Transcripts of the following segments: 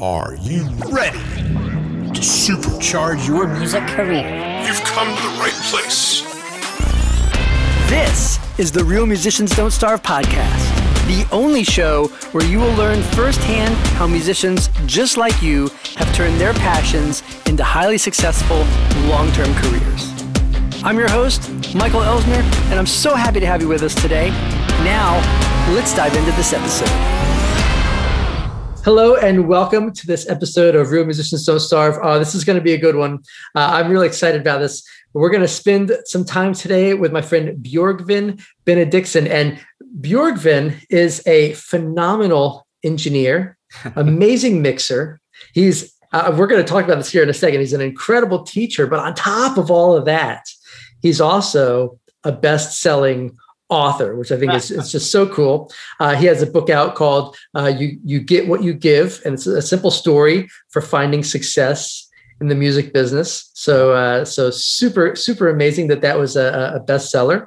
Are you ready to supercharge your music career? You've come to the right place. This is the Real Musicians Don't Starve podcast, the only show where you will learn firsthand how musicians just like you have turned their passions into highly successful long term careers. I'm your host, Michael Elsner, and I'm so happy to have you with us today. Now, let's dive into this episode. Hello and welcome to this episode of Real Musicians Don't Starve. Uh, this is going to be a good one. Uh, I'm really excited about this. We're going to spend some time today with my friend Björgvin Benediktsson. And Björgvin is a phenomenal engineer, amazing mixer. He's uh, we're going to talk about this here in a second. He's an incredible teacher, but on top of all of that, he's also a best-selling author, which I think is it's just so cool. Uh, he has a book out called uh, "You You Get What You Give," and it's a simple story for finding success in the music business. So uh, so super super amazing that that was a, a bestseller.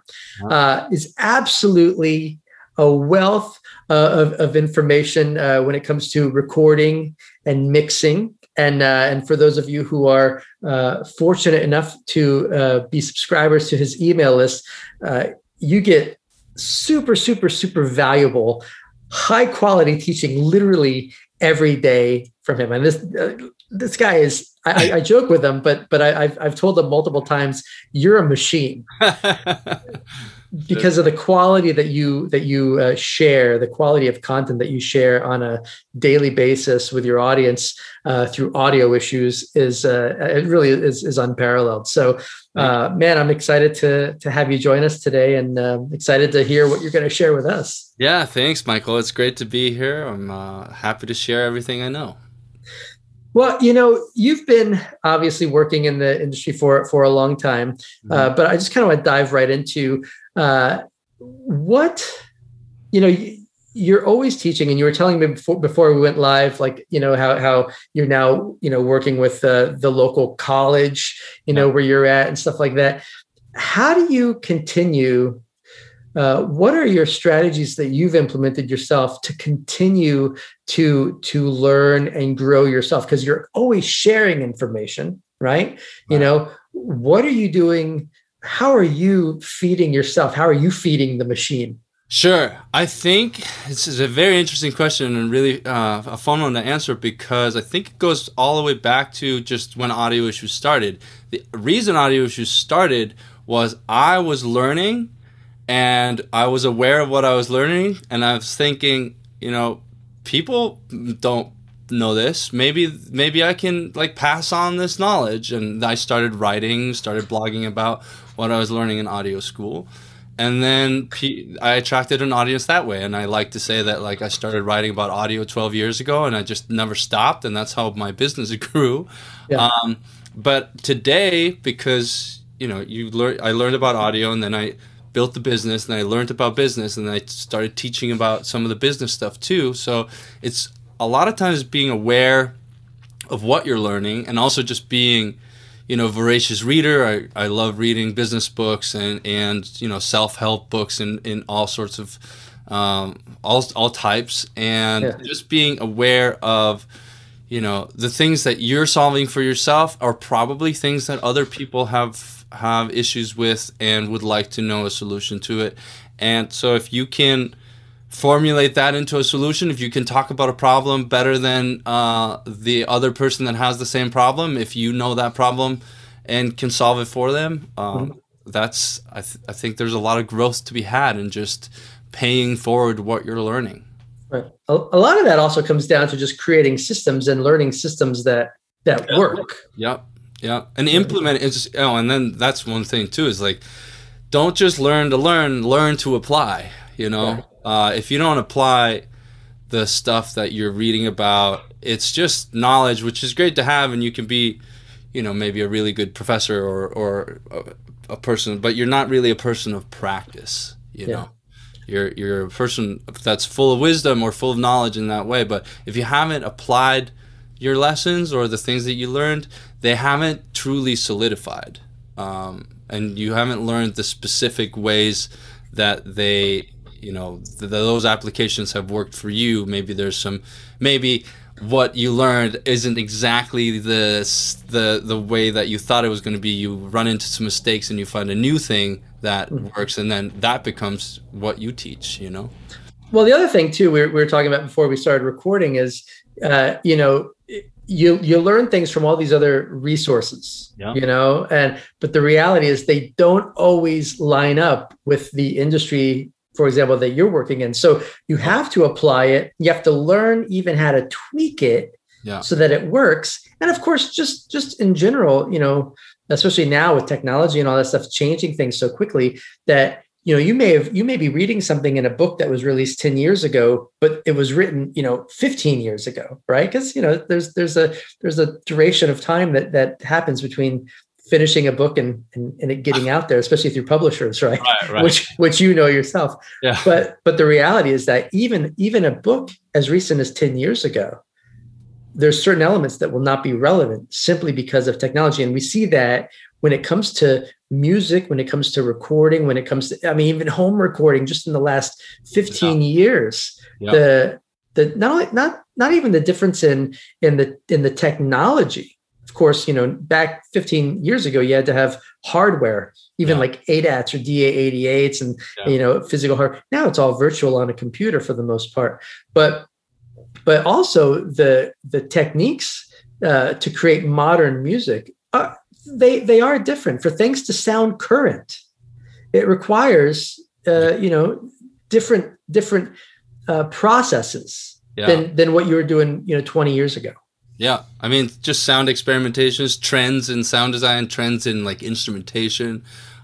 Uh, is absolutely a wealth uh, of, of information uh, when it comes to recording and mixing. And, uh, and for those of you who are uh, fortunate enough to uh, be subscribers to his email list, uh, you get super, super, super valuable, high quality teaching literally every day from him. And this uh, this guy is I, I, joke with him, but but I, have I've told him multiple times, you're a machine. because of the quality that you that you uh, share the quality of content that you share on a daily basis with your audience uh, through audio issues is uh, it really is, is unparalleled so uh, man i'm excited to to have you join us today and um, excited to hear what you're going to share with us. Yeah thanks michael. It's great to be here. I'm uh, happy to share everything i know. Well, you know, you've been obviously working in the industry for for a long time, mm-hmm. uh, but I just kind of want to dive right into uh, what you know you're always teaching and you were telling me before before we went live like you know how how you're now you know working with the the local college you know where you're at and stuff like that how do you continue uh, what are your strategies that you've implemented yourself to continue to to learn and grow yourself because you're always sharing information right? right you know what are you doing how are you feeding yourself? How are you feeding the machine? Sure. I think this is a very interesting question and really uh, a fun one to answer because I think it goes all the way back to just when audio issues started. The reason audio issues started was I was learning and I was aware of what I was learning and I was thinking, you know, people don't know this. Maybe maybe I can like pass on this knowledge and I started writing, started blogging about what I was learning in audio school. And then I attracted an audience that way. And I like to say that like I started writing about audio 12 years ago and I just never stopped. And that's how my business grew. Yeah. Um, but today, because, you know, you learn, I learned about audio and then I built the business and I learned about business and I started teaching about some of the business stuff too. So it's a lot of times being aware of what you're learning and also just being you know voracious reader. I, I love reading business books and and you know self help books in in all sorts of um, all all types and yeah. just being aware of you know the things that you're solving for yourself are probably things that other people have have issues with and would like to know a solution to it and so if you can formulate that into a solution. If you can talk about a problem better than uh, the other person that has the same problem if you know that problem and can solve it for them um, that's I, th- I think there's a lot of growth to be had in just paying forward what you're learning. Right. A, a lot of that also comes down to just creating systems and learning systems that that yeah. work. Yep. Yep. And implement it just oh and then that's one thing too is like don't just learn to learn learn to apply you know uh, if you don't apply the stuff that you're reading about, it's just knowledge, which is great to have, and you can be, you know, maybe a really good professor or or a, a person, but you're not really a person of practice. You yeah. know, you're you're a person that's full of wisdom or full of knowledge in that way. But if you haven't applied your lessons or the things that you learned, they haven't truly solidified, um, and you haven't learned the specific ways that they you know th- those applications have worked for you maybe there's some maybe what you learned isn't exactly the the the way that you thought it was going to be. You run into some mistakes and you find a new thing that mm-hmm. works, and then that becomes what you teach. You know. Well, the other thing too we were, we were talking about before we started recording is, uh, you know, you you learn things from all these other resources yeah. you know and but the reality is they don't always line up with the industry for example that you're working in. So you have to apply it. You have to learn even how to tweak it yeah. so that it works. And of course just just in general you know especially now with technology and all that stuff changing things so quickly that you know you may have you may be reading something in a book that was released 10 years ago but it was written you know 15 years ago right? Because you know there's there's a there's a duration of time that that happens between finishing a book and and, and it getting out there especially through publishers right? right, right which which you know yourself yeah. but but the reality is that even even a book as recent as 10 years ago there's certain elements that will not be relevant simply because of technology and we see that when it comes to music, when it comes to recording, when it comes to, I mean, even home recording, just in the last 15 yeah. years, yeah. the, the, not only, not, not even the difference in, in the, in the technology. Of course, you know, back 15 years ago, you had to have hardware, even yeah. like ADATs or DA88s and, you know, physical hardware. Now it's all virtual on a computer for the most part. But, but also the, the techniques uh, to create modern music are, they they are different for things to sound current it requires uh, you know different different uh, processes yeah. than than what you were doing you know 20 years ago yeah i mean just sound experimentations trends in sound design trends in like instrumentation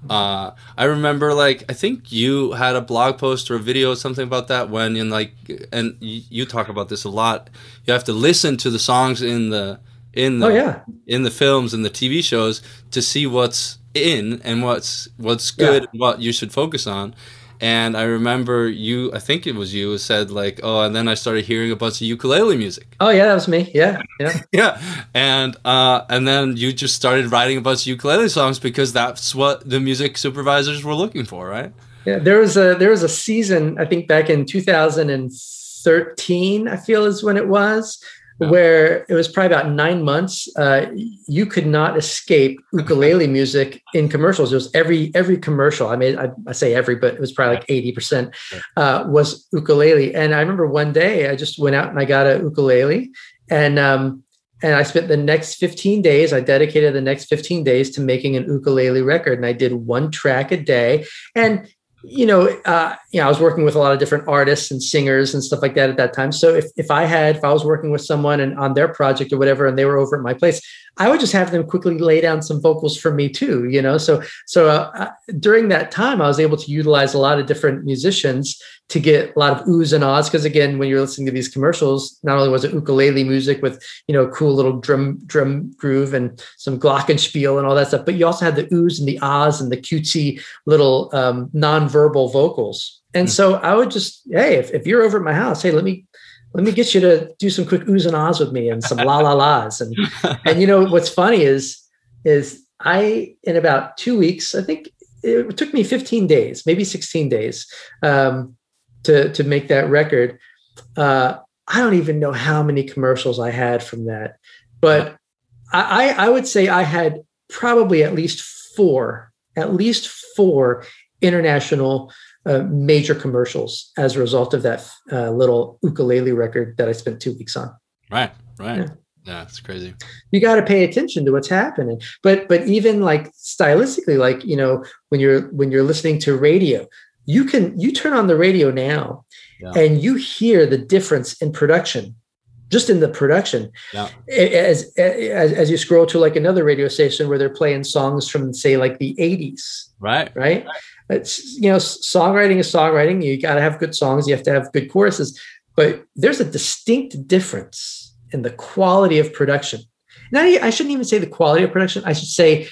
uh, I remember like I think you had a blog post or a video or something about that when in like and you talk about this a lot. You have to listen to the songs in the in the oh, yeah. in the films and the TV shows to see what's in and what's what's good yeah. and what you should focus on. And I remember you, I think it was you, said like, oh, and then I started hearing a bunch of ukulele music. Oh yeah, that was me. Yeah, yeah, yeah. And uh, and then you just started writing a bunch of ukulele songs because that's what the music supervisors were looking for, right? Yeah, there was a there was a season I think back in 2013, I feel is when it was, where it was probably about nine months. Uh, you could not escape ukulele music in commercials. It was every every commercial. I mean, I, I say every, but it was probably like eighty percent uh, was ukulele. And I remember one day I just went out and I got a ukulele, and um, and I spent the next fifteen days. I dedicated the next fifteen days to making an ukulele record, and I did one track a day. And you know, uh, you know, I was working with a lot of different artists and singers and stuff like that at that time. So if, if I had, if I was working with someone and on their project or whatever, and they were over at my place, I would just have them quickly lay down some vocals for me too, you know? So, so uh, uh during that time, I was able to utilize a lot of different musicians to get a lot of oohs and ahs. Cause again, when you're listening to these commercials, not only was it ukulele music with, you know, cool little drum, drum groove and some glockenspiel and all that stuff, but you also had the oohs and the ahs and the cutesy little um, non-verbal vocals. And mm-hmm. so I would just, hey, if, if you're over at my house, hey, let me let me get you to do some quick oohs and ahs with me and some la la las. And and you know what's funny is is I in about two weeks, I think it took me 15 days, maybe 16 days, um, to to make that record. Uh, I don't even know how many commercials I had from that, but I, I would say I had probably at least four, at least four international uh, major commercials as a result of that uh, little ukulele record that I spent two weeks on. Right, right. Yeah. Yeah, it's crazy. You got to pay attention to what's happening. But but even like stylistically, like you know, when you're when you're listening to radio, you can you turn on the radio now, yeah. and you hear the difference in production, just in the production. Yeah. As, as as you scroll to like another radio station where they're playing songs from say like the '80s. Right. Right. right it's you know songwriting is songwriting. You got to have good songs. You have to have good choruses. But there's a distinct difference in the quality of production. Now i shouldn't even say the quality of production. I should say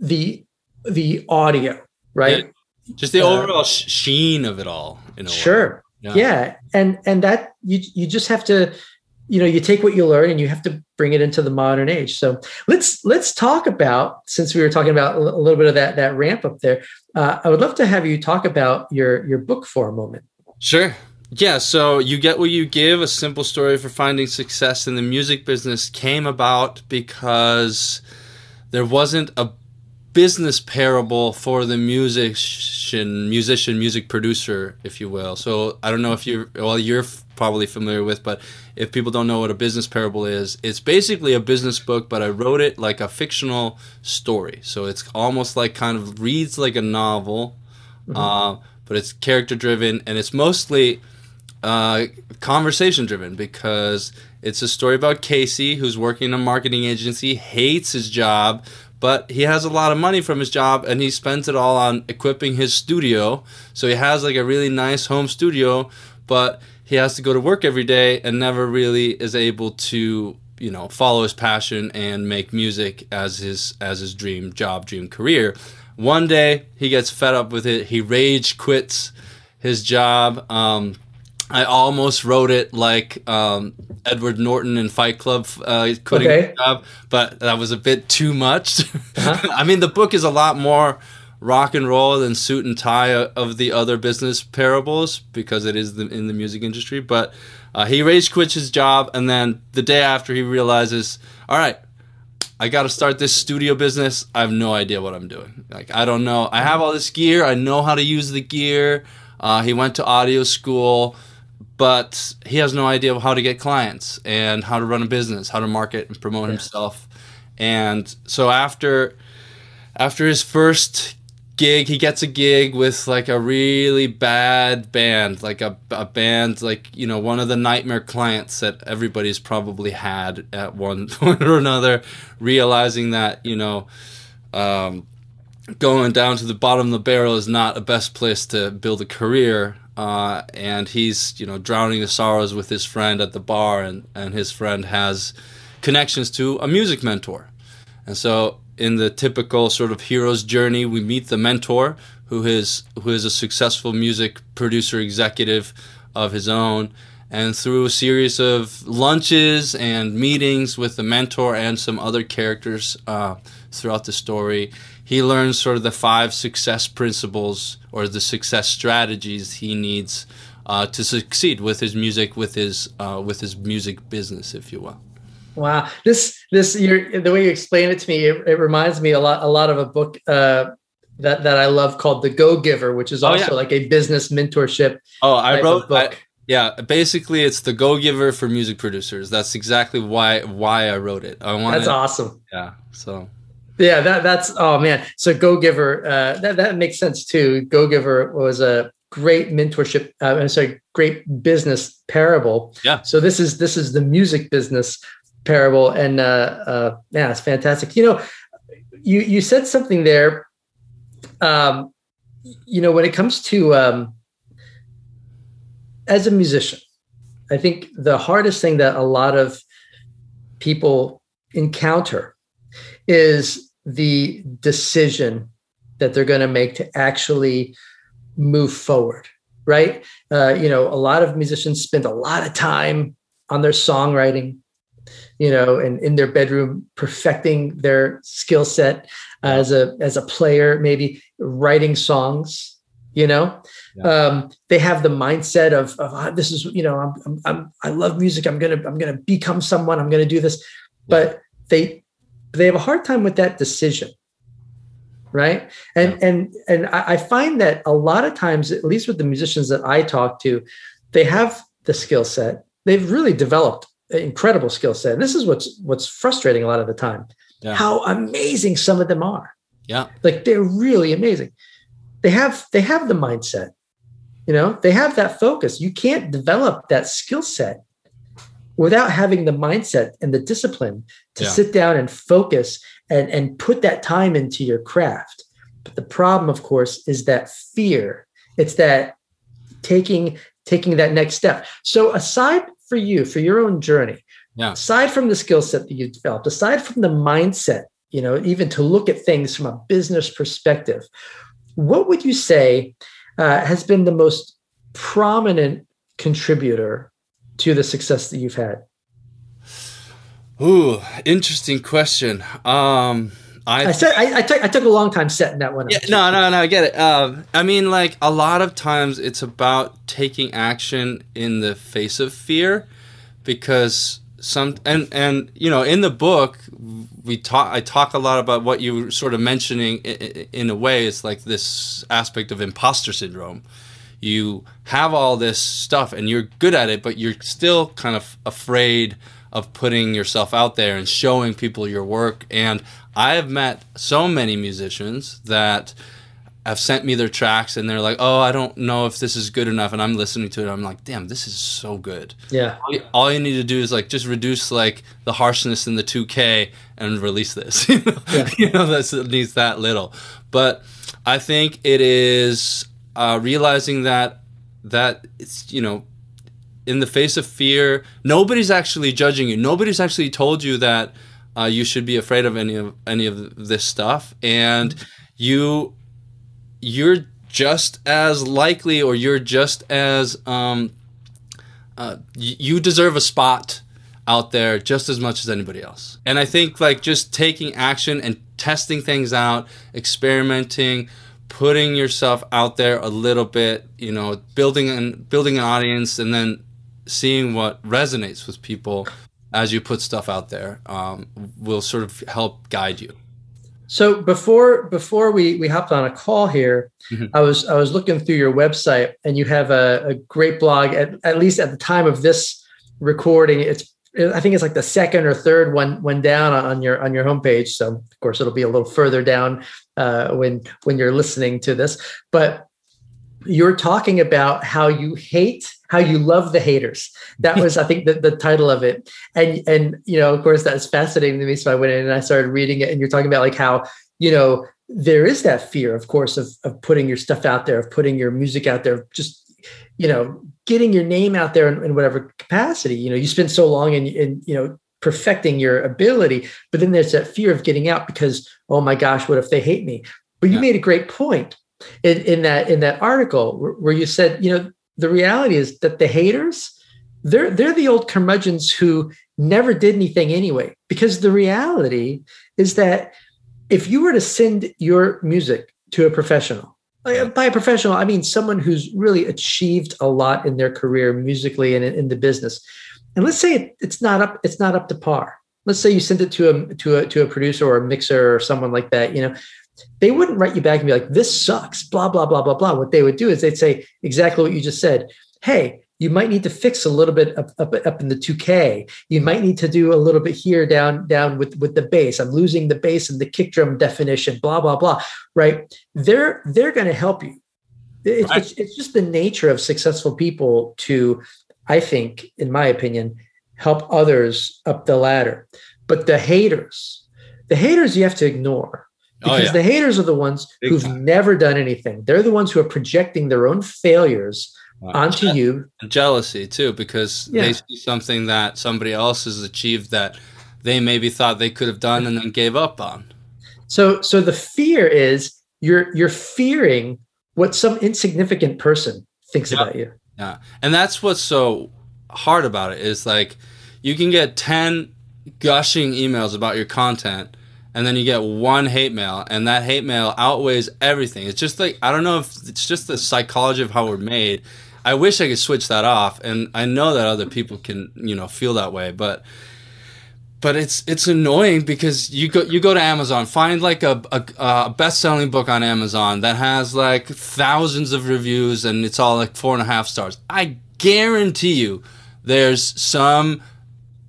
the the audio right? Yeah, just the uh, overall sheen of it all sure. Yeah. yeah. And and that you you just have to you know you take what you learn and you have to bring it into the modern age so let's let's talk about since we were talking about a little bit of that that ramp up there uh, i would love to have you talk about your your book for a moment sure Yeah, so you get what you give. A simple story for finding success in the music business came about because there wasn't a business parable for the musician, musician, music producer, if you will. So I don't know if you, well, you're probably familiar with, but if people don't know what a business parable is, it's basically a business book, but I wrote it like a fictional story. So it's almost like kind of reads like a novel, mm-hmm. uh, but it's character driven and it's mostly uh, conversation driven because it's a story about Casey who's working in a marketing agency, hates his job, but he has a lot of money from his job and he spends it all on equipping his studio. So he has like a really nice home studio, but he has to go to work every day and never really is able to you know follow his passion and make music as his as his dream job dream career one day he gets fed up with it he rage quits his job um, I almost wrote it like um, Edward Norton in Fight Club uh, quitting okay. job, but that was a bit too much. Uh-huh. I mean, the book is a lot more rock and roll than suit and tie of the other business parables because it is the, in the music industry. But uh, he rage quits his job, and then the day after, he realizes, all right, I got to start this studio business. I have no idea what I'm doing. Like, I don't know. I have all this gear. I know how to use the gear. Uh, he went to audio school but he has no idea how to get clients and how to run a business, how to market and promote yeah. himself. And so after after his first gig, he gets a gig with like a really bad band, like a, a band like, you know, one of the nightmare clients that everybody's probably had at one point or another, realizing that, you know, um, going down to the bottom of the barrel is not the best place to build a career uh, and he's you know drowning his sorrows with his friend at the bar, and and his friend has connections to a music mentor, and so in the typical sort of hero's journey, we meet the mentor who is who is a successful music producer executive of his own. And through a series of lunches and meetings with the mentor and some other characters uh, throughout the story, he learns sort of the five success principles or the success strategies he needs uh, to succeed with his music, with his uh, with his music business, if you will. Wow, this this the way you explain it to me, it, it, reminds me a lot a lot of a book uh, that that I love called The Go Giver, which is also oh, yeah. like a business mentorship. Oh, I wrote book. I, yeah, basically, it's the Go Giver for music producers. That's exactly why why I wrote it. I wanted, That's awesome. Yeah, so yeah, that that's oh man. So Go Giver, uh, that that makes sense too. Go Giver was a great mentorship. Uh, I'm sorry, great business parable. Yeah. So this is this is the music business parable, and uh, uh, yeah, it's fantastic. You know, you you said something there. Um, you know, when it comes to um, as a musician, I think the hardest thing that a lot of people encounter is the decision that they're going to make to actually move forward right uh, you know a lot of musicians spend a lot of time on their songwriting you know and in their bedroom perfecting their skill set as a as a player maybe writing songs you know? Yeah. um, they have the mindset of, of oh, this is you know I'm, I'm, I'm, i love music. I'm gonna i'm gonna become someone. I'm gonna do this. But they they have a hard time with that decision right? And yeah. and and I, find that a lot of times at least with the musicians that i talk to they have the skill set. They've really developed incredible skill set and this is what's what's frustrating a lot of the time yeah. how amazing some of them are yeah like they're really amazing they have they have the mindset you know they have that focus you can't develop that skill set without having the mindset and the discipline to yeah. sit down and focus and, and put that time into your craft. But the problem, of course, is that fear. It's that taking taking that next step. So aside for you, for your own journey, yeah. aside from the skill set that you've developed, aside from the mindset, you know, even to look at things from a business perspective, what would you say uh, has been the most prominent contributor to the success that you've had? Ooh, interesting question. Um, I, I said I, I, took I took a long time setting that one. Yeah, no, no, no. I get it. Um, I mean, like a lot of times, it's about taking action in the face of fear, because some and and you know in the book we talk I talk a lot about what you were sort of mentioning in, in a way. It's like this aspect of imposter syndrome. You have all this stuff and you're good at it, but you're still kind of afraid of putting yourself out there and showing people your work. And I have met so many musicians that have sent me their tracks and they're like, "Oh, I don't know if this is good enough," and I'm listening to it. I'm like, "Damn, this is so good." Yeah. All you need to do is like just reduce like the harshness in the 2K and release this. you know, yeah. you know that needs that little. But I think it is uh, realizing that that it's you know in the face of fear, nobody's actually judging you. Nobody's actually told you that uh, you should be afraid of any of any of this stuff, and you you're just as likely, or you're just as um, uh, you deserve a spot out there just as much as anybody else. And I think like just taking action and testing things out, experimenting putting yourself out there a little bit, you know, building an building an audience and then seeing what resonates with people as you put stuff out there um, will sort of help guide you. So before before we we hopped on a call here, mm-hmm. I was I was looking through your website and you have a, a great blog. At, at least at the time of this recording, it's I think it's like the second or third one one down on your on your homepage. So of course it'll be a little further down uh, when when you're listening to this. But you're talking about how you hate how you love the haters. That was i think the, the title of it. And and you know of course that's fascinating to me. So i went in and i started reading it and you're talking about like how you know there is that fear of course of, of putting your stuff out there of putting your music out there just you know getting your name out there in, in whatever capacity. You know you spend so long in, in you know perfecting your ability but then there's that fear of getting out because oh my gosh what if they hate me? But you yeah. made a great point in, in that in that article where you said, you know, the reality is that the haters, they're they're the old curmudgeons who never did anything anyway. Because the reality is that if you were to send your music to a professional, uh, by a professional, I mean someone who's really achieved a lot in their career musically and in, in the business. And let's say it's not up, it's not up to par. Let's say you send it to a to a to a producer or a mixer or someone like that. You know, they wouldn't write you back and be like, this sucks, blah, blah, blah, blah, blah. What they would do is they'd say exactly what you just said. Hey, you might need to fix a little bit up, up, up in the 2K. You might need to do a little bit here down, down with, with the bass. I'm losing the bass and the kick drum definition, blah, blah, blah. Right. They're they're going to help you. It's, right. it's, it's just the nature of successful people to, I think, in my opinion, help others up the ladder. But the haters, the haters you have to ignore Oh, because oh, yeah. the haters are the ones Big who've time. never done anything. They're the ones who are projecting their own failures wow. onto Je- you. Jealousy too, because yeah. they see something that somebody else has achieved that they maybe thought they could have done and then gave up on. So, so the fear is you're you're fearing what some insignificant person thinks yeah. about you. Yeah, and that's what's so hard about it is like you can get ten gushing emails about your content and then you get one hate mail and that hate mail outweighs everything it's just like i don't know if it's just the psychology of how we're made i wish i could switch that off and i know that other people can you know feel that way but but it's it's annoying because you go you go to Amazon, find like a, a, a best selling book on Amazon that has like thousands of reviews and it's all like four and a half stars. I guarantee you, there's some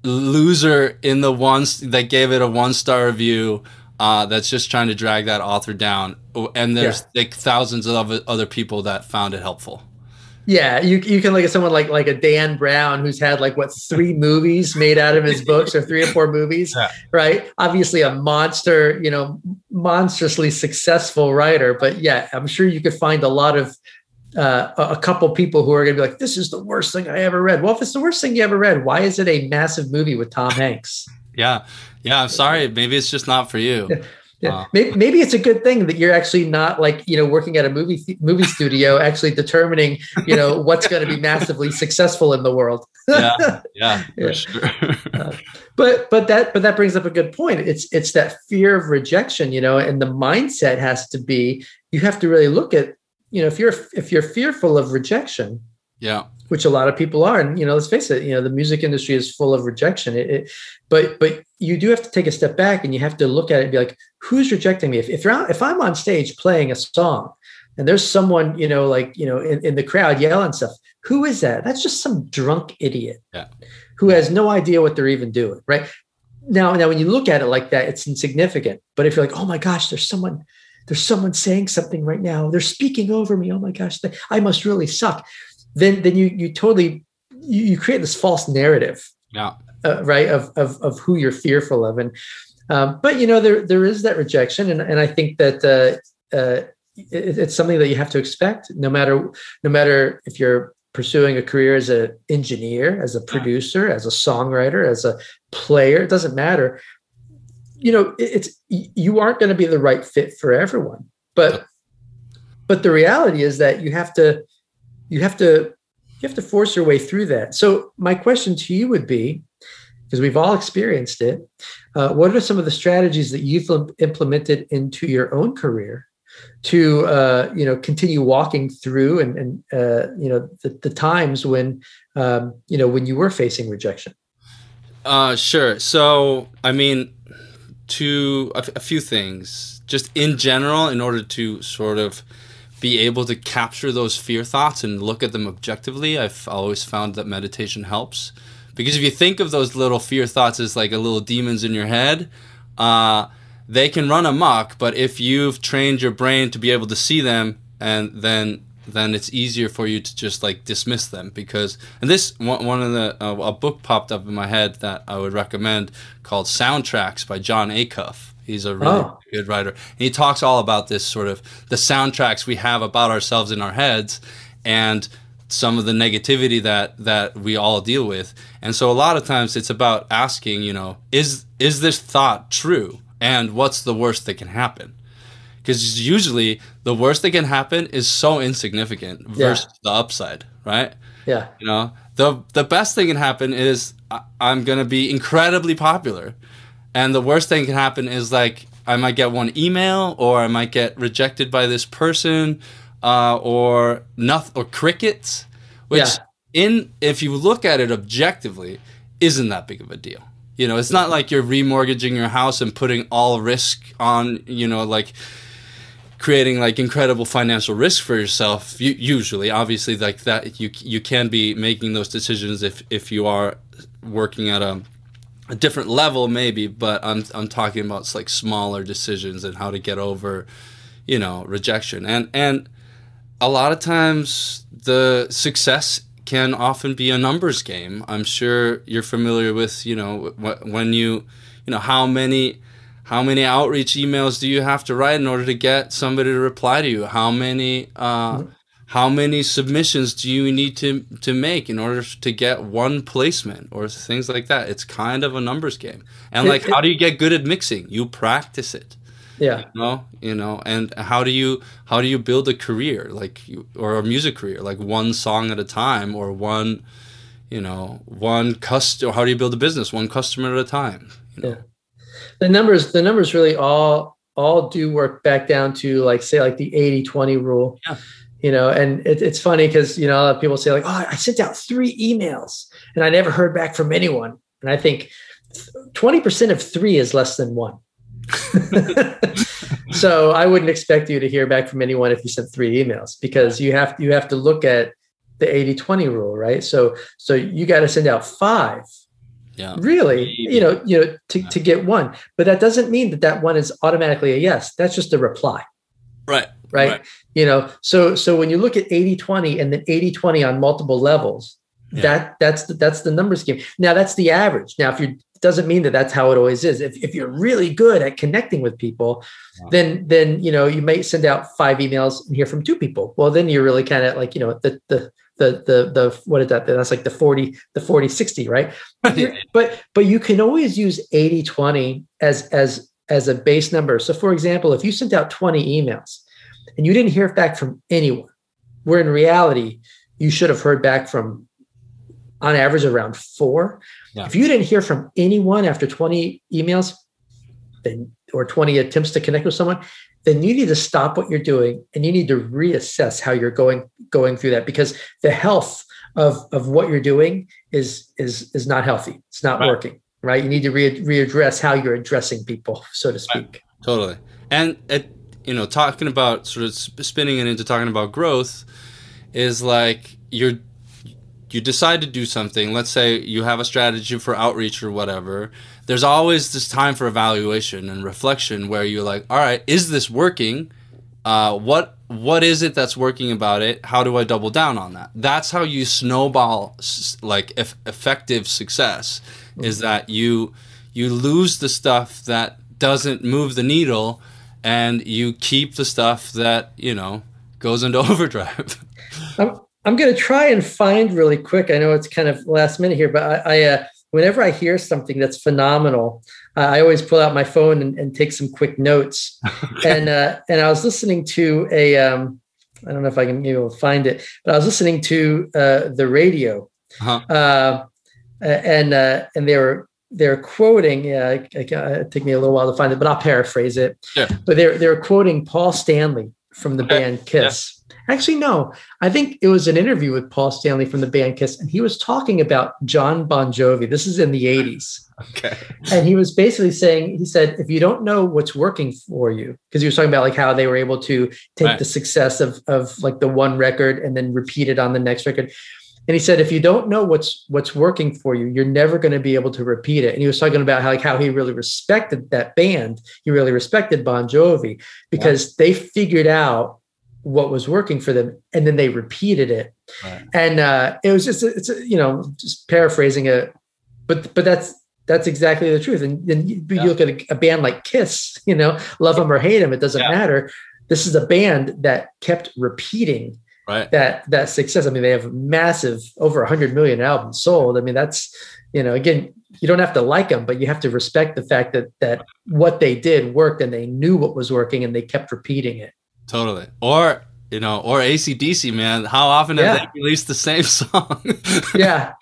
loser in the ones that gave it a one star review uh, that's just trying to drag that author down. And there's yeah. like thousands of other people that found it helpful. Yeah, you you can look at someone like like a Dan Brown who's had like what three movies made out of his books or three or four movies, yeah. right? Obviously a monster, you know, monstrously successful writer, but yeah, I'm sure you could find a lot of uh, a couple people who are going to be like, "This is the worst thing I ever read." Well, if it's the worst thing you ever read, why is it a massive movie with Tom Hanks? yeah, yeah. I'm sorry. Maybe it's just not for you. Yeah. Uh, maybe, maybe it's a good thing that you're actually not like you know working at a movie movie studio, actually determining you know what's going to be massively successful in the world. yeah, yeah, Yeah. sure. Uh, but but that but that brings up a good point. It's it's that fear of rejection, you know, and the mindset has to be you have to really look at, you know, if you're if you're fearful of rejection, yeah, which a lot of people are, and you know, let's face it, you know, the music industry is full of rejection. It, it, but but you do have to take a step back and you have to look at it and be like, who's rejecting me? If if, you're out, if I'm on stage playing a song and there's someone, you know, like you know, in, in the crowd yelling stuff, who is that? That's just some drunk idiot Yeah. who has no idea what they're even doing, right? Now, now when you look at it like that, it's insignificant. But if you're like, oh my gosh, there's someone, there's someone saying something right now. They're speaking over me. Oh my gosh, I must really suck. Then, then you you totally you, you create this false narrative, yeah, uh, right? Of, of of who you're fearful of, and um, but you know there there is that rejection, and and I think that uh, uh, it, it's something that you have to expect, no matter no matter if you're pursuing a career as an engineer, as a producer, as a songwriter, as a player. It doesn't matter. You know, it's you aren't going to be the right fit for everyone, but but the reality is that you have to you have to you have to force your way through that. So my question to you would be, because we've all experienced it, uh, what are some of the strategies that you've implemented into your own career to uh, you know continue walking through and, and uh, you know the, the times when um, you know when you were facing rejection? Uh, sure. So, I mean, to a, few things, just in general, in order to sort of be able to capture those fear thoughts and look at them objectively, I've always found that meditation helps. Because if you think of those little fear thoughts as like a little demons in your head, uh, they can run amok. But if you've trained your brain to be able to see them, and then then it's easier for you to just like dismiss them because and this one, of the uh, a book popped up in my head that I would recommend called Soundtracks by Jon Acuff. He's a really Oh. good writer. And he talks all about this sort of the soundtracks we have about ourselves in our heads and some of the negativity that that we all deal with. And so a lot of times it's about asking, you know, is is this thought true? And what's the worst that can happen? Because usually the worst that can happen is so insignificant versus the upside, right? Yeah, You know, the the best thing can happen is I, I'm gonna be incredibly popular, and the worst thing can happen is like I might get one email, or I might get rejected by this person, uh, or nothing, or crickets, which Yeah. in if you look at it objectively, isn't that big of a deal. You know, it's not like you're remortgaging your house and putting all risk on. You know, like creating like incredible financial risk for yourself u- usually. Obviously like that you you can be making those decisions if if you are working at a a different level maybe but i'm i'm talking about like smaller decisions and how to get over you know rejection. And and a lot of times the success can often be a numbers game. I'm sure you're familiar with you know when you you know how many how many outreach emails do you have to write in order to get somebody to reply to you? How many uh, how many submissions do you need to to make in order to get one placement or things like that? It's kind of a numbers game. And like how do you get good at mixing? You practice it. Yeah, you know you know and how do you how do you build a career? Like you, or a music career like one song at a time or one you know one customer how do you build a business? One customer at a time you know? yeah. The numbers, the numbers really all all do work back down to like say like the 80-20 rule. Yeah. You know, and it, it's funny because you know a lot of people say like, "Oh, I sent out three emails and I never heard back from anyone." And I think twenty percent of three is less than one. so I wouldn't expect you to hear back from anyone if you sent three emails because you have you have to look at the 80-20 rule, right? So so you got to send out five yeah. Really? You know you know to, to get one. But that doesn't mean that that one is automatically a yes. That's just a reply. Right. Right, you know so so when you look at 80 20 and then 80 20 on multiple levels Yeah. that that's the, that's the numbers game. Now that's the average. Now if you doesn't mean that that's how it always is. If, if you're really good at connecting with people Yeah. then then you know you may send out five emails and hear from two people. Well then you're really kind of like you know the the the the the what is that that's like the 40 the 40 60 right but but you can always use 80 20 as as as a base number so for example if you sent out 20 emails and you didn't hear back from anyone where in reality you should have heard back from on average around four. Yeah. If you didn't hear from anyone after 20 emails, then or 20 attempts to connect with someone, then you need to stop what you're doing and you need to reassess how you're going going through that because the health of of what you're doing is is is not healthy. It's not Right. working. Right. You need to re- readdress how you're addressing people, so to speak. Totally. And it, you know, talking about sort of spinning it into talking about growth is like you're you decide to do something. Let's say you have a strategy for outreach or whatever. There's always this time for evaluation and reflection where you're like, all right, is this working? Uh, what what is it that's working about it? How do I double down on that? That's how you snowball like eff- effective success. Is that you you lose the stuff that doesn't move the needle, and you keep the stuff that you know goes into overdrive. I'm, I'm going to try and find really quick. I know it's kind of last minute here, but I, I uh, whenever I hear something that's phenomenal, uh, I always pull out my phone and, and take some quick notes. And uh, and I was listening to a, um, I don't know if I can be able to find it, but I was listening to uh, the radio, Uh-huh. uh, and uh, and they were they're quoting. Yeah, it took me a little while to find it, but I'll paraphrase it. Sure. But they're they're quoting Paul Stanley from the Okay. band Kiss. Actually, no. I think it was an interview with Paul Stanley from the band Kiss, and he was talking about Jon Bon Jovi. This is in the 80s. okay. And he was basically saying, he said, if you don't know what's working for you, because he was talking about like how they were able to take Right. the success of of like the one record and then repeat it on the next record. And he said, if you don't know what's what's working for you, you're never going to be able to repeat it. And he was talking about how like how he really respected that band. He really respected Bon Jovi because they figured out what was working for them and then they repeated it. Right. And uh, it was just it's you know just paraphrasing it, but but that's that's exactly the truth. And then you, you look at a, a band like Kiss, you know, love them or hate them, it doesn't Yeah. matter. This is a band that kept repeating Right. that that success. I mean, they have massive over 100 million albums sold. I mean, that's you know, again, you don't have to like them, but you have to respect the fact that that what they did worked and they knew what was working and they kept repeating it. Totally. Or you know, or ACDC, man. How often have Yeah. they released the same song? Yeah,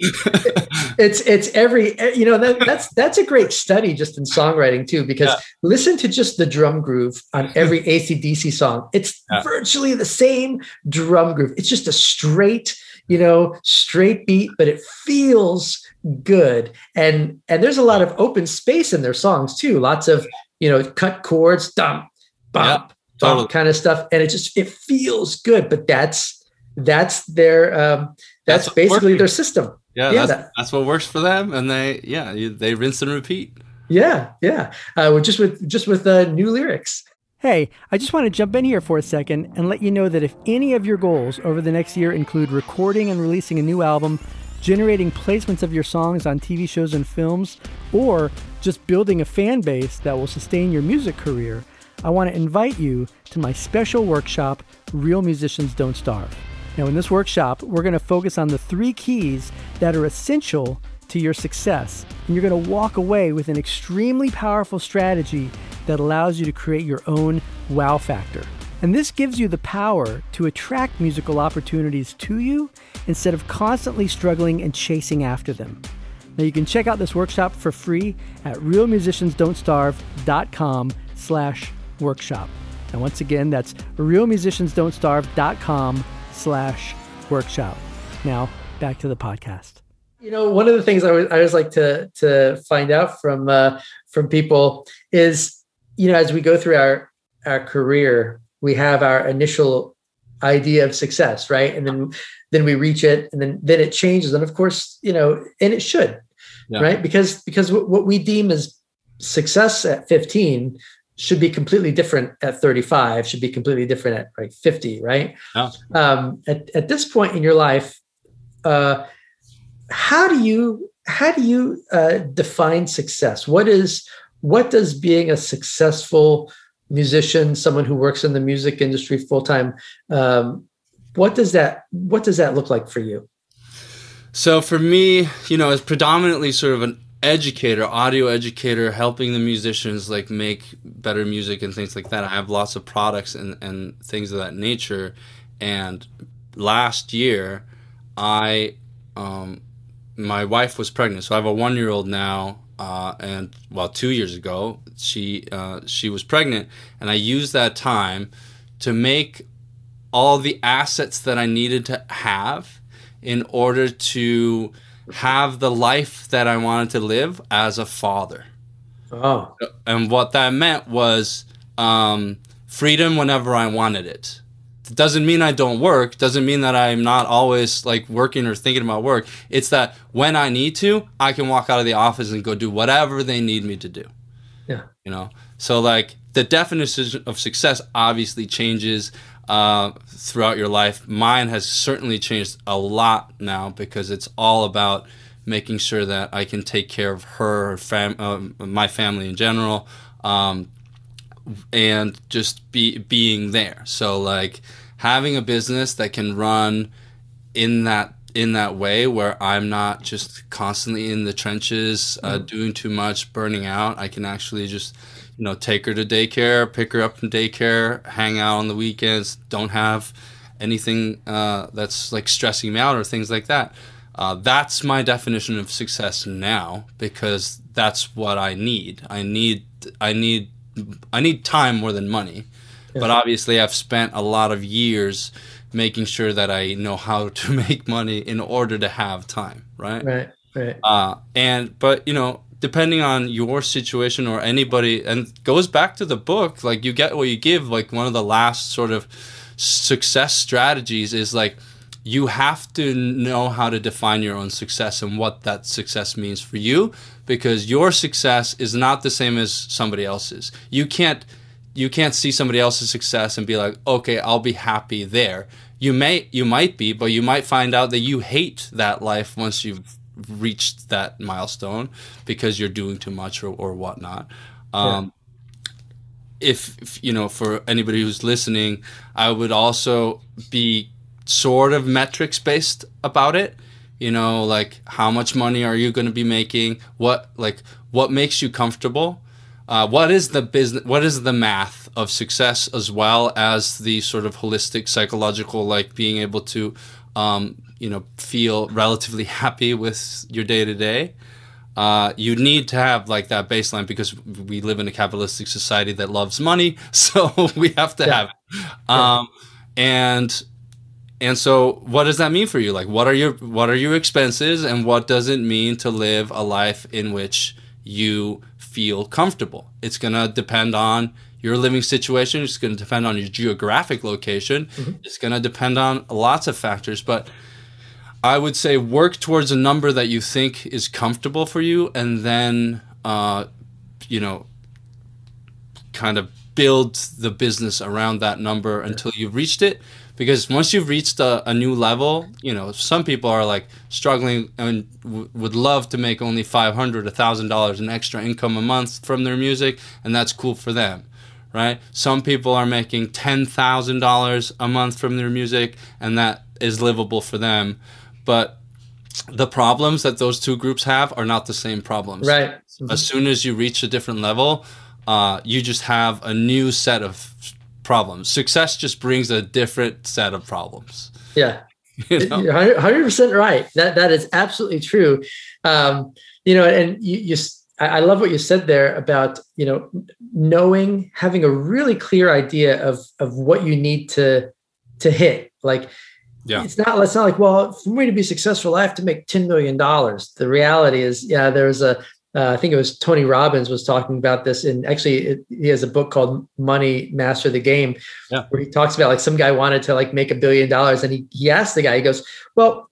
it's it's every you know that that's that's a great study just in songwriting too because Yeah. listen to just the drum groove on every ACDC song. It's Yeah. virtually the same drum groove. It's just a straight, you know, straight beat, but it feels good. And and there's a lot of open space in their songs too. Lots of you know cut chords, dump, bump, totally. bump kind of stuff, and it just it feels good. But that's that's their um, that's, That's basically their system. yeah, Yeah, that's, that- that's what works for them, and they yeah you, they rinse and repeat. Yeah, yeah. Uh, with- just with just with uh, new lyrics. Hey, I just want to jump in here for a second and let you know that if any of your goals over the next year include recording and releasing a new album, generating placements of your songs on TV shows and films, or just building a fan base that will sustain your music career, I want to invite you to my special workshop, Real Musicians Don't Starve. Now, in this workshop, we're going to focus on the three keys that are essential to your success. And you're going to walk away with an extremely powerful strategy that allows you to create your own wow factor. And this gives you the power to attract musical opportunities to you instead of constantly struggling and chasing after them. Now you can check out this workshop for free at realmusiciansdon'tstarve.com slash workshop. And once again, that's realmusiciansdon'tstarve.com slash workshop. Now back to the podcast. You know, one of the things I always, I always like to to find out from uh, from people is, you know, as we go through our our career, we have our initial idea of success, right? And then then we reach it, and then then it changes, and of course, you know, and it should, Yeah. right? Because because what what we deem as success at 15 should be completely different at 35 should be completely different at like 50 right? Yeah. um, at, at this point in your life uh, how do you how do you uh, define success? What is what does being a successful musician someone who works in the music industry full time um, what does that what does that look like for you? So for me, you know, as predominantly sort of an educator, audio educator, helping the musicians like make better music and things like that. I have lots of products and, and things of that nature. And last year, I um, my wife was pregnant, so I have a one year old now. Uh, and well, two years ago, she uh, she was pregnant, and I used that time to make all the assets that I needed to have in order to have the life that I wanted to live as a father. Oh, And what that meant was um, freedom whenever I wanted it. It doesn't mean I don't work, doesn't mean that I'm not always like working or thinking about work. It's that when I need to, I can walk out of the office and go do whatever they need me to do. yeah. You know? So like the definition of success obviously changes uh, throughout your life. Mine has certainly changed a lot now because it's all about making sure that I can take care of her, fam- um, my family in general, um, and just be being there. So like having a business that can run in that in that way where I'm not just constantly in the trenches, uh, doing too much, burning out. I can actually just you know take her to daycare, pick her up from daycare, hang out on the weekends. Don't have anything uh, that's like stressing me out or things like that. Uh, that's my definition of success now because that's what I need. I need I need I need time more than money. But obviously I've spent a lot of years making sure that I know how to make money in order to have time, right? Right, right. Uh, and but you know, depending on your situation or anybody, and goes back to the book. Like you get what you give. Like one of the last sort of success strategies is like you have to know how to define your own success and what that success means for you because your success is not the same as somebody else's. You can't you can't see somebody else's success and be like, "Okay, I'll be happy there." You may you might be, but you might find out that you hate that life once you've reached that milestone because you're doing too much or, or whatnot. Um, if, if you know for anybody who's listening i would also be sort of metrics based about it. You know like how much money are you going to be making? What like what makes you comfortable? Uh, what is the business what is the math of success as well as the sort of holistic psychological like being able to um, you know feel relatively happy with your day to day uh, you need to have like that baseline because we live in a capitalistic society that loves money, so we have to Yeah. have it. Um, and and so, what does that mean for you? Like, what are your what are your expenses, and what does it mean to live a life in which you feel comfortable? It's gonna depend on your living situation. It's gonna depend on your geographic location. It's gonna depend on lots of factors, but I would say work towards a number that you think is comfortable for you, and then uh, you know, kind of build the business around that number until you've reached it. Because once you've reached a, a new level, you know, some people are like struggling and w- would love to make only five hundred, a thousand dollars in extra income a month from their music, and that's cool for them right? Some people are making ten thousand dollars a month from their music, and that is livable for them. But the problems that those two groups have are not the same problems. Right. As soon as you reach a different level, uh, you just have a new set of problems. Success just brings a different set of problems. Yeah. You know? You're hundred percent right. That that is absolutely true. Um, you know, and you, you I love what you said there about you know knowing having a really clear idea of of what you need to to hit. Like, Yeah. it's not. It's not like well, for me to be successful, I have to make ten million dollars. The reality is, yeah, there's a. Uh, I think it was Tony Robbins was talking about this, and actually, it, he has a book called "Money Master the Game," Yeah. where he talks about like some guy wanted to like make a billion dollars, and he he asked the guy, he goes, "Well,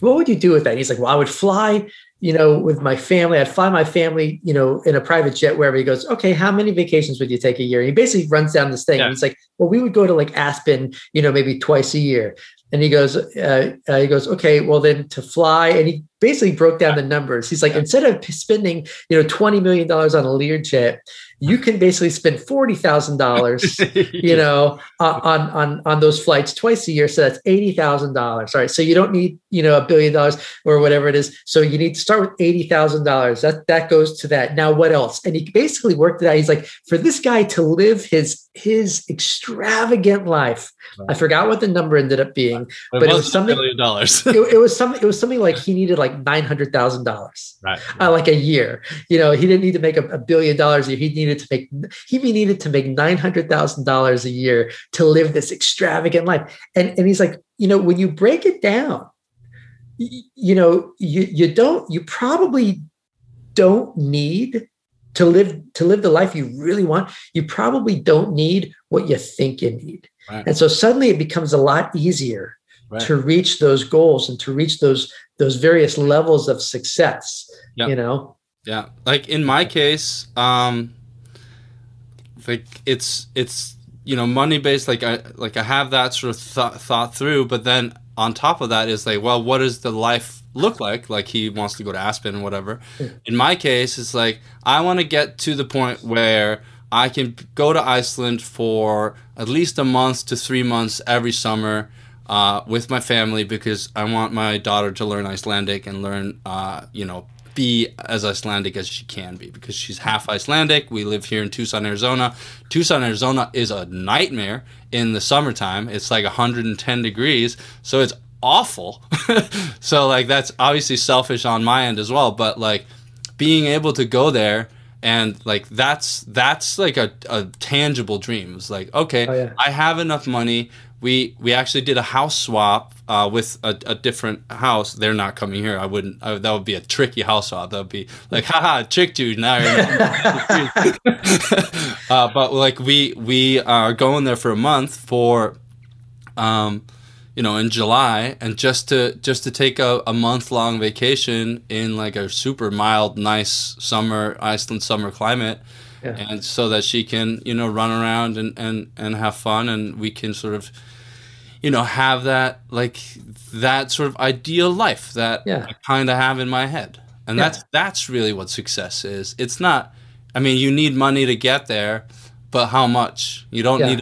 what would you do with that?" And he's like, "Well, I would fly, you know, with my family. I'd fly my family, you know, in a private jet wherever." He goes, "Okay, how many vacations would you take a year?" And he basically runs down this thing. Yeah. And he's like, "Well, we would go to like Aspen, you know, maybe twice a year." And he goes, uh, uh, he goes, okay, well then to fly, and he basically broke down the numbers. He's like, instead of spending, you know, twenty million dollars on a Learjet, you can basically spend forty thousand dollars, you know, uh, on on on those flights twice a year. So that's eighty thousand dollars. All right, so you don't need, you know, a billion dollars or whatever it is. So you need to start with eighty thousand dollars. That that goes to that. Now what else? And he basically worked it out. He's like, for this guy to live his his extravagant life. I forgot what the number ended up being. But it it was something- million dollars. it, it was something. It was something like he needed like nine hundred thousand dollars, Right. uh, like a year. You know, he didn't need to make a, a billion dollars a year. He needed to make he needed to make nine hundred thousand dollars a year to live this extravagant life. And and he's like, you know, when you break it down, y- you know, you you don't you probably don't need to live to live the life you really want. You probably don't need what you think you need. Right. And so suddenly it becomes a lot easier Right. to reach those goals and to reach those those various levels of success. Yeah. You know, Yeah, like in my case, um, like it's it's you know money based. Like I like I have that sort of thought thought through, but then on top of that is like, well, what does the life look like? Like he wants to go to Aspen and whatever. In my case, it's like I want to get to the point where I can go to Iceland for at least a month to three months every summer uh, with my family because I want my daughter to learn Icelandic and learn, uh, you know, be as Icelandic as she can be because she's half Icelandic. We live here in Tucson, Arizona. Tucson, Arizona is a nightmare in the summertime. It's like 110 degrees, so it's awful. so like that's obviously selfish on my end as well, but like being able to go there and like that's that's like a, a tangible dream. It's like okay, Oh, yeah. I have enough money. We we actually did a house swap uh, with a, a different house. They're not coming here. I wouldn't. I, that would be a tricky house swap. That would be like, haha, tricked you. Now you're. uh, but like we we are going there for a month for, um, you know, in July, and just to just to take a, a month long vacation in like a super mild, nice summer Iceland summer climate Yeah. and so that she can you know run around and and and have fun and we can sort of you know have that like that sort of ideal life that Yeah. I kind of have in my head. And Yeah. that's that's really what success is. It's not i mean you need money to get there but how much? You don't need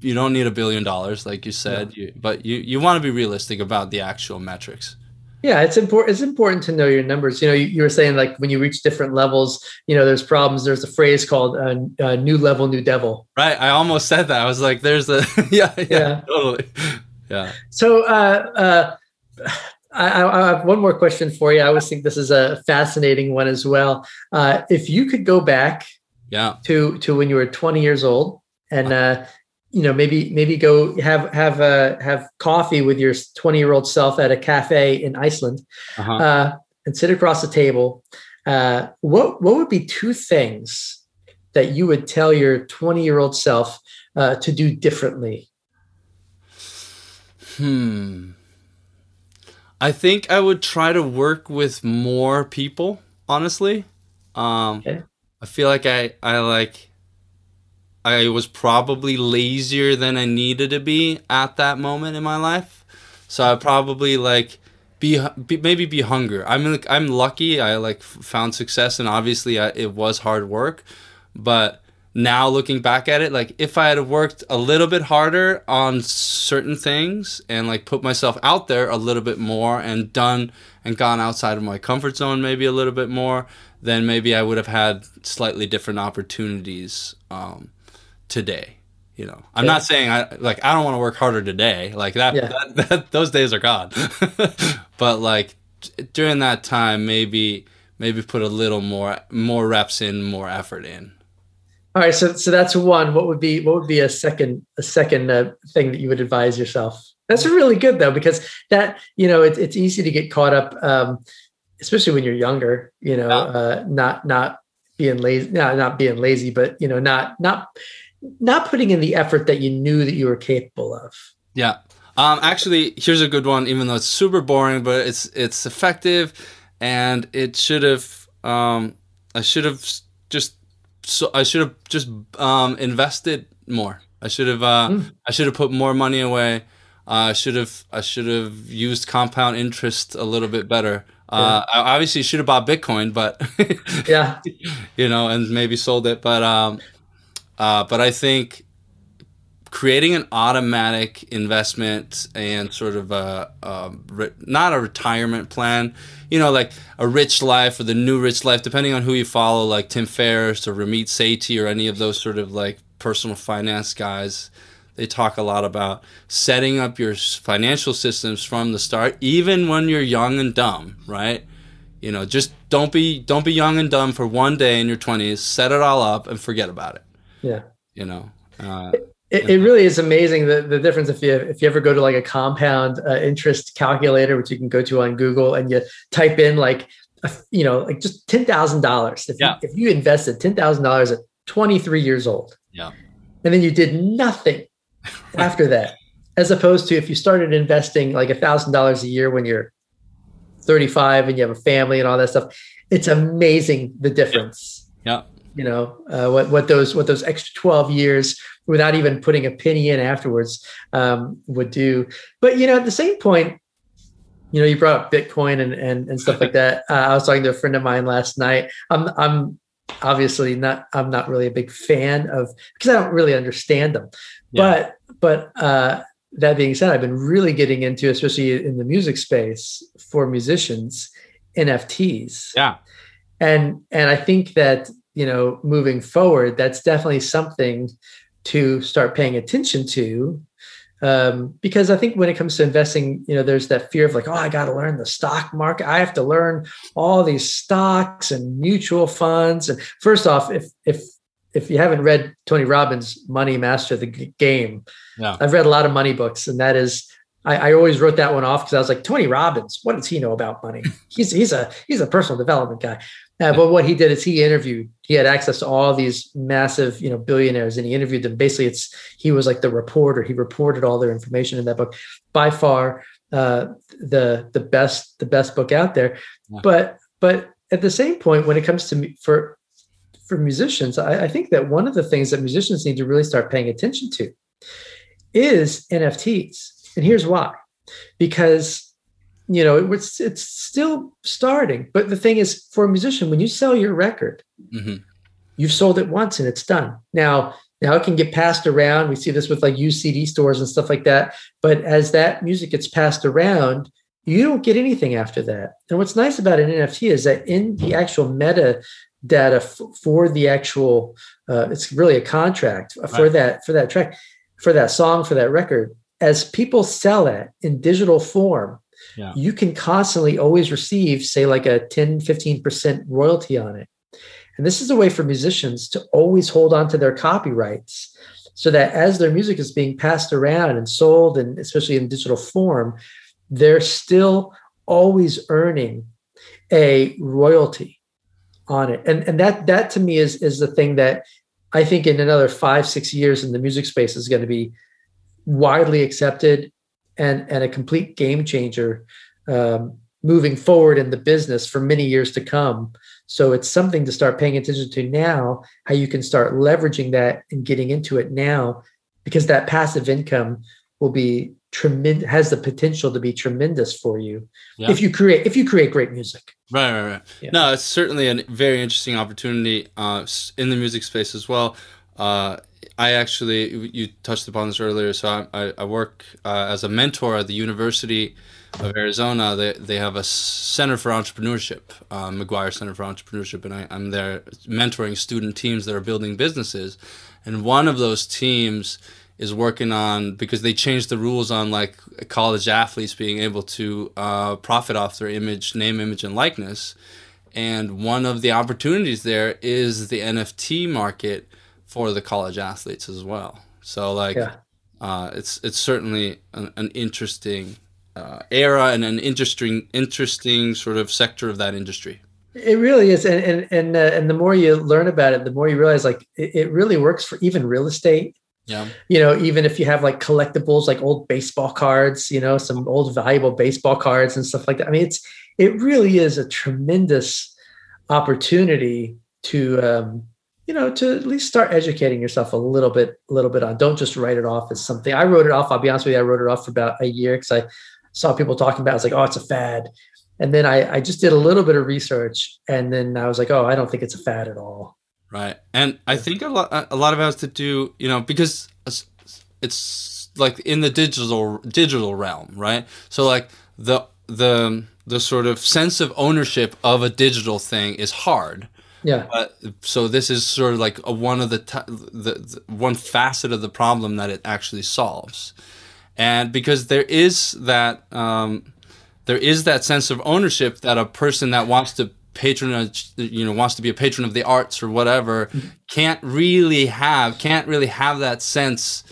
you don't need a billion dollars like you said. You, but you you want to be realistic about the actual metrics Yeah, it's important. It's important to know your numbers. You know, you, you were saying like when you reach different levels, you know, there's problems. There's a phrase called uh, uh, "new level, new devil." right i almost said that i was like there's a yeah, yeah Yeah. totally yeah So, uh, uh, I, I I have one more question for you. I always think this is a fascinating one as well. Uh, if you could go back yeah to to when you were 20 years old and uh you know maybe maybe go have have uh have coffee with your 20 year old self at a cafe in Iceland uh-huh. uh and sit across the table uh what what would be two things that you would tell your 20 year old self uh to do differently Hmm. I think I would try to work with more people, honestly. Um Okay. I feel like I I like I was probably lazier than I needed to be at that moment in my life. So I probably like be, be maybe be hungry. I'm like I'm lucky. I like found success and obviously I, it was hard work, but now looking back at it like if i had worked a little bit harder on certain things and like put myself out there a little bit more and done and gone outside of my comfort zone maybe a little bit more then maybe i would have had slightly different opportunities um, today you know i'm Yeah. not saying i like i don't want to work harder today like that, Yeah. that, that those days are gone but like during that time maybe maybe put a little more more reps in more effort in all right so so that's one what would be what would be a second a second uh, thing that you would advise yourself that's really good though because that you know it's it's easy to get caught up um especially when you're younger you know Yeah. uh not not being lazy not not being lazy but you know not not not putting in the effort that you knew that you were capable of Yeah. Um, actually, here's a good one. Even though it's super boring, but it's it's effective, and it should have. Um, I should have just. So I should have just um, invested more. I should have. Uh, Mm. I should have put more money away. Uh, I should have. I should have used compound interest a little bit better. Uh, I obviously should have bought Bitcoin, but yeah you know, and maybe sold it. But um, uh, but I think creating an automatic investment and sort of a, a re- not a retirement plan, you know, like a rich life or the new rich life, depending on who you follow, like Tim Ferriss or Ramit Sethi or any of those sort of like personal finance guys. they talk a lot about setting up your financial systems from the start, even when you're young and dumb, right? You know, just don't be don't be young and dumb for one day in your 20s. Set it all up and forget about it. Yeah. You know, uh, It, it really is amazing the, the difference if you if you ever go to like a compound uh, interest calculator, which you can go to on Google, and you type in like a, you know like just ten thousand dollars. If Yeah. you, if you invested ten thousand dollars at twenty three years old, Yeah. and then you did nothing after that, as opposed to if you started investing like a thousand dollars a year when you're thirty five and you have a family and all that stuff, it's amazing the difference yeah, you know uh, what what those what those extra 12 years without even putting a penny in afterwards um, would do. But you know at the same point you know you brought up bitcoin and and, and stuff like that. Uh, i was talking to a friend of mine last night. I'm i'm obviously not i'm not really a big fan of because i don't really understand them. Yeah. but but uh that being said i've been really getting into especially in the music space for musicians nfts yeah, and and i think that you know moving forward that's definitely something to start paying attention to um, because i think when it comes to investing you know there's that fear of like oh i got to learn the stock market i have to learn all these stocks and mutual funds and first off if if if you haven't read tony robbins money master the game i've read a lot of money books and that is I, I always wrote that one off because I was like, Tony Robbins, what does he know about money? He's he's a he's a personal development guy. Uh, but what he did is he interviewed. He had access to all these massive, you know, billionaires, and he interviewed them. Basically, it's he was like the reporter. He reported all their information in that book. By far, uh, the the best the best book out there. Yeah. But but at the same point, when it comes to for for musicians, I, I think that one of the things that musicians need to really start paying attention to is NFTs. And here's why. Because you know, it was it's still starting. But the thing is, for a musician, when you sell your record, hmm you've sold it once and it's done. Now, now it can get passed around. We see this with like used CD stores and stuff like that. But as that music gets passed around, you don't get anything after that. And what's nice about an NFT is that in the actual meta data f- for the actual, uh, it's really a contract for Right. that for that track, for that song, for that record. As people sell it in digital form, Yeah. you can constantly always receive, say, like a 10, 15% royalty on it. And this is a way for musicians to always hold on to their copyrights so that as their music is being passed around and sold, and especially in digital form, they're still always earning a royalty on it. And, and that that to me is, is the thing that I think in another five, six years in the music space is going to be widely accepted and, and a complete game changer um, moving forward in the business for many years to come. So it's something to start paying attention to now, how you can start leveraging that and getting into it now, because that passive income will be tremendous, has the potential to be tremendous for you Yeah. if you create if you create great music. Right, right, right. Yeah. No, it's certainly a very interesting opportunity uh, in the music space as well. Uh, I actually, you touched upon this earlier, so I, I, work uh, as a mentor at the University of Arizona. They, they have a Center for Entrepreneurship, uh, McGuire Center for Entrepreneurship, and I, I'm there mentoring student teams that are building businesses. And one of those teams is working on because they changed the rules on like college athletes being able to uh, profit off their image, name, image, and likeness. And one of the opportunities there is the NFT market for the college athletes as well. So like, Yeah. uh, it's it's certainly an, an interesting uh, era and an interesting interesting sort of sector of that industry. It really is, and and and, uh, and the more you learn about it, the more you realize like it, it really works for even real estate. Yeah. You know, even if you have like collectibles, like old baseball cards, you know, some old valuable baseball cards and stuff like that. I mean, it's it really is a tremendous opportunity to um, you know to at least start educating yourself a little bit, a little bit on. Don't just write it off as something. I wrote it off. I'll be honest with you. I wrote it off for about a year because I saw people talking about. it. I was like, oh, it's a fad. And then I, I just did a little bit of research, and then I was like, "Oh, I don't think it's a fad at all right and I think a lot a lot of it has to do, you know, because it's- it's like in the digital digital realm, right? So like the the the sort of sense of ownership of a digital thing is hard, Yeah. But so this is sort of like a, one of the, t- the, the one facet of the problem that it actually solves, and because there is that um, there is that sense of ownership that a person that wants to patronage you know wants to be a patron of the arts or whatever can't really have can't really have that sense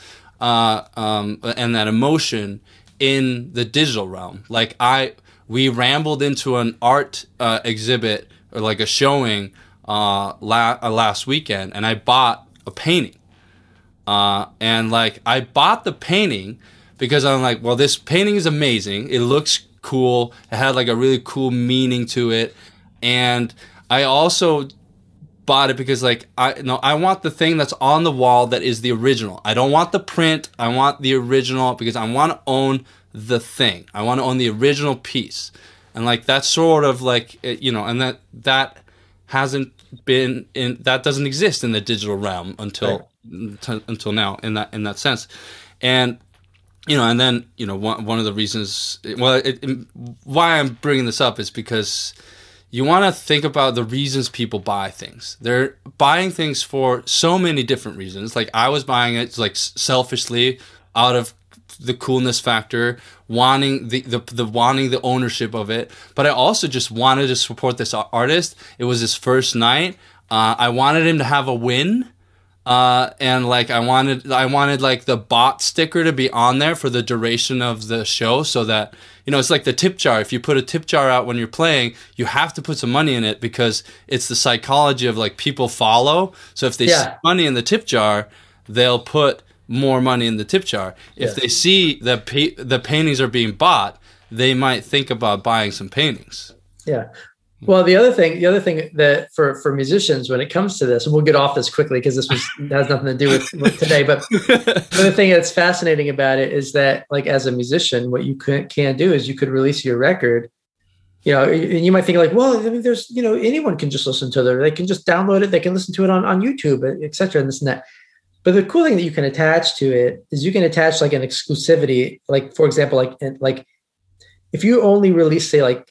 uh, um, and that emotion in the digital realm. Like i we rambled into an art uh, exhibit or like a showing uh, la- uh, last weekend and i bought a painting uh, and like i bought the painting because i'm like well this painting is amazing it looks cool it had like a really cool meaning to it and I also bought it because like I no I want the thing that's on the wall that is the original. I don't want the print. I want the original because I want to own the thing. I want to own the original piece. And like that's sort of like you know and that that hasn't been in that doesn't exist in the digital realm until right. t- until now in that in that sense. And you know, and then you know one one of the reasons well it, it, why I'm bringing this up is because you want to think about the reasons people buy things. They're buying things for so many different reasons. Like I was buying it like selfishly out of the coolness factor, wanting the, the the wanting the ownership of it. But I also just wanted to support this artist. It was his first night. Uh, I wanted him to have a win. Uh, and like I wanted, I wanted like the bot sticker to be on there for the duration of the show, so that you know it's like the tip jar. If you put a tip jar out when you're playing, you have to put some money in it because it's the psychology of like people follow. So if they yeah. see money in the tip jar, they'll put more money in the tip jar. If they see that pa- the paintings are being bought, they might think about buying some paintings. Yeah. Well, the other thing, the other thing that for for musicians when it comes to this, and we'll get off this quickly because this was has nothing to do with, with today. But the thing that's fascinating about it is that, like, as a musician, what you can can do is you could release your record. You know, and you might think like, well, I mean, there's, you know, anyone can just listen to it. They can just download it. They can listen to it on on YouTube, etc. And this and that. But the cool thing that you can attach to it is you can attach like an exclusivity. Like, for example, like like if you only release, say, like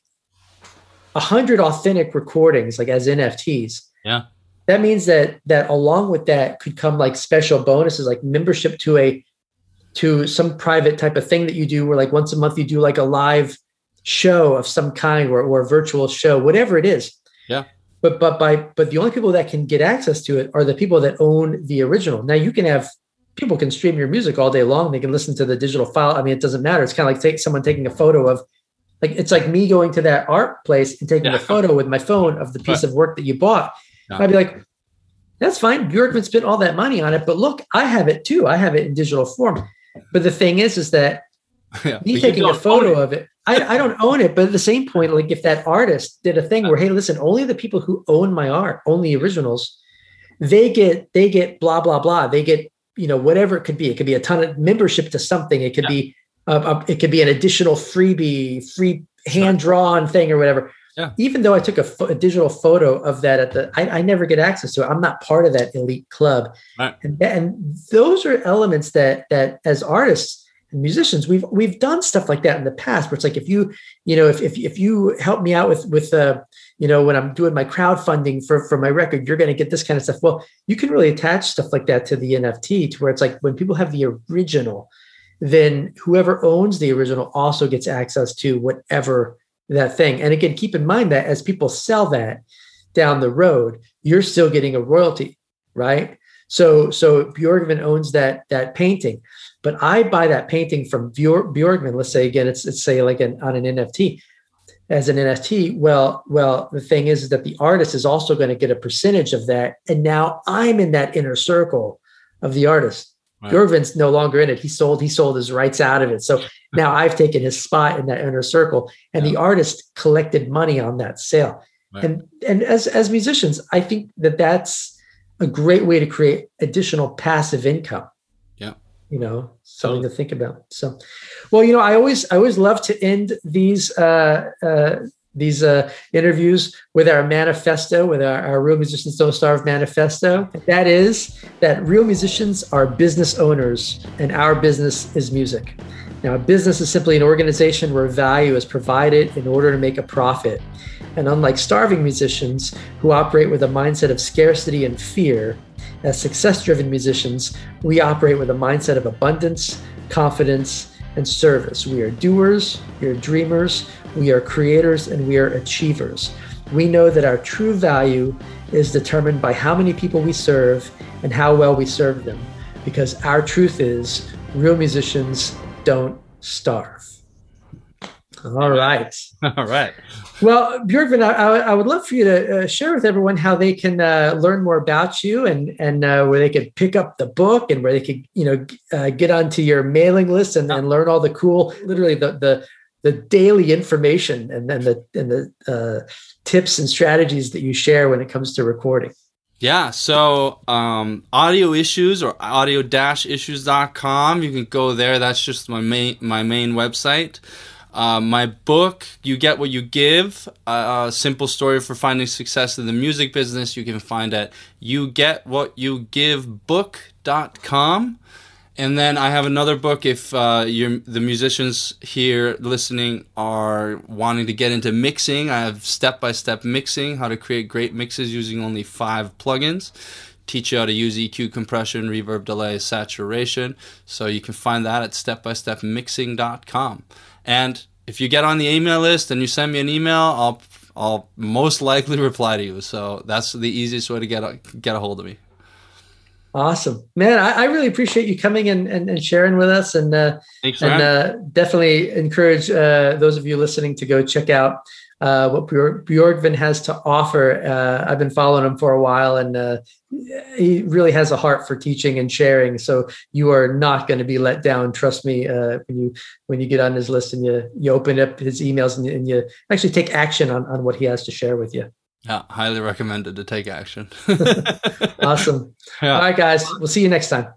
hundred authentic recordings, like as NFTs. Yeah. That means that that along with that could come like special bonuses, like membership to a to some private type of thing that you do, where like once a month you do like a live show of some kind or, or a virtual show, whatever it is. Yeah. But but by but the only people that can get access to it are the people that own the original. Now you can have people can stream your music all day long. They can listen to the digital file. I mean, it doesn't matter. It's kind of like take someone taking a photo of like it's like me going to that art place and taking yeah. a photo with my phone of the piece of work that you bought. Yeah. I'd be like, that's fine. Björgvin spent all that money on it, but look, I have it too. I have it in digital form. But the thing is, is that yeah, me taking a photo of it, I, I don't own it. But at the same point, like if that artist did a thing where, hey, listen, only the people who own my art, only originals, they get they get blah blah blah. They get you know whatever it could be. It could be a ton of membership to something. It could be uh, it could be an additional freebie, free hand drawn thing or whatever. Yeah. Even though I took a, fo- a, digital photo of that at the, I, I, never get access to it. I'm not part of that elite club. Right. And, and those are elements that that as artists musicians, we've we've done stuff like that in the past. Where it's like if you, you know, if if, if you help me out with with uh, you know, when I'm doing my crowdfunding for for my record, you're going to get this kind of stuff. Well, you can really attach stuff like that to the NFT, to where it's like when people have the original then whoever owns the original also gets access to whatever that thing. And again, keep in mind that as people sell that down the road, you're still getting a royalty, right? So so Björgvin owns that that painting, but I buy that painting from Björgvin. Let's say again, it's, it's say like an, on an NFT as an NFT. Well, well, the thing is that the artist is also going to get a percentage of that, and now I'm in that inner circle of the artist. Right. Björgvin's no longer in it. He sold he sold his rights out of it. So now I've taken his spot in that inner circle, and yeah. the artist collected money on that sale. Right. And and as as musicians, I think that that's a great way to create additional passive income. Yeah, you know, something so, to think about. So, well, you know, I always I always love to end these uh, uh, these uh, interviews with our manifesto, with our, our Real Musicians Don't Starve manifesto. That is that real musicians are business owners and our business is music. Now, a business is simply an organization where value is provided in order to make a profit. And unlike starving musicians who operate with a mindset of scarcity and fear, as success driven musicians, we operate with a mindset of abundance, confidence, and service. We are doers, we are dreamers, we are creators, and we are achievers. We know that our true value is determined by how many people we serve and how well we serve them, because our truth is real musicians don't starve. All right. All right. Well, Björgvin, I, I, would love for you to uh, share with everyone how they can uh, learn more about you and and uh, where they could pick up the book and where they could you know uh, get onto your mailing list and, and learn all the cool, literally the the the daily information and then the and the uh, tips and strategies that you share when it comes to recording. Yeah, so um, audio issues or audio-issues.com. You can go there. That's just my main my main website. Uh, my book, You Get What You Give, a simple story for finding success in the music business, you can find at yougetwhatyougivebook.com. And then I have another book if uh, the musicians here listening are wanting to get into mixing. I have step by step mixing, how to create great mixes using only five plugins. Teach you how to use EQ compression, reverb delay, saturation. So you can find that at stepbystepmixing.com. And if you get on the email list and you send me an email, I'll I'll most likely reply to you. So that's the easiest way to get a, get a hold of me. Awesome, man! I, I really appreciate you coming and, and, and sharing with us, and uh, and uh, definitely encourage uh, those of you listening to go check out uh, what Björgvin has to offer. Uh, I've been following him for a while, and uh, he really has a heart for teaching and sharing. So you are not going to be let down. Trust me. Uh, when you when you get on his list and you you open up his emails and, and you actually take action on on what he has to share with you. Yeah, highly recommended to take action. awesome. Yeah. All right, guys. We'll see you next time.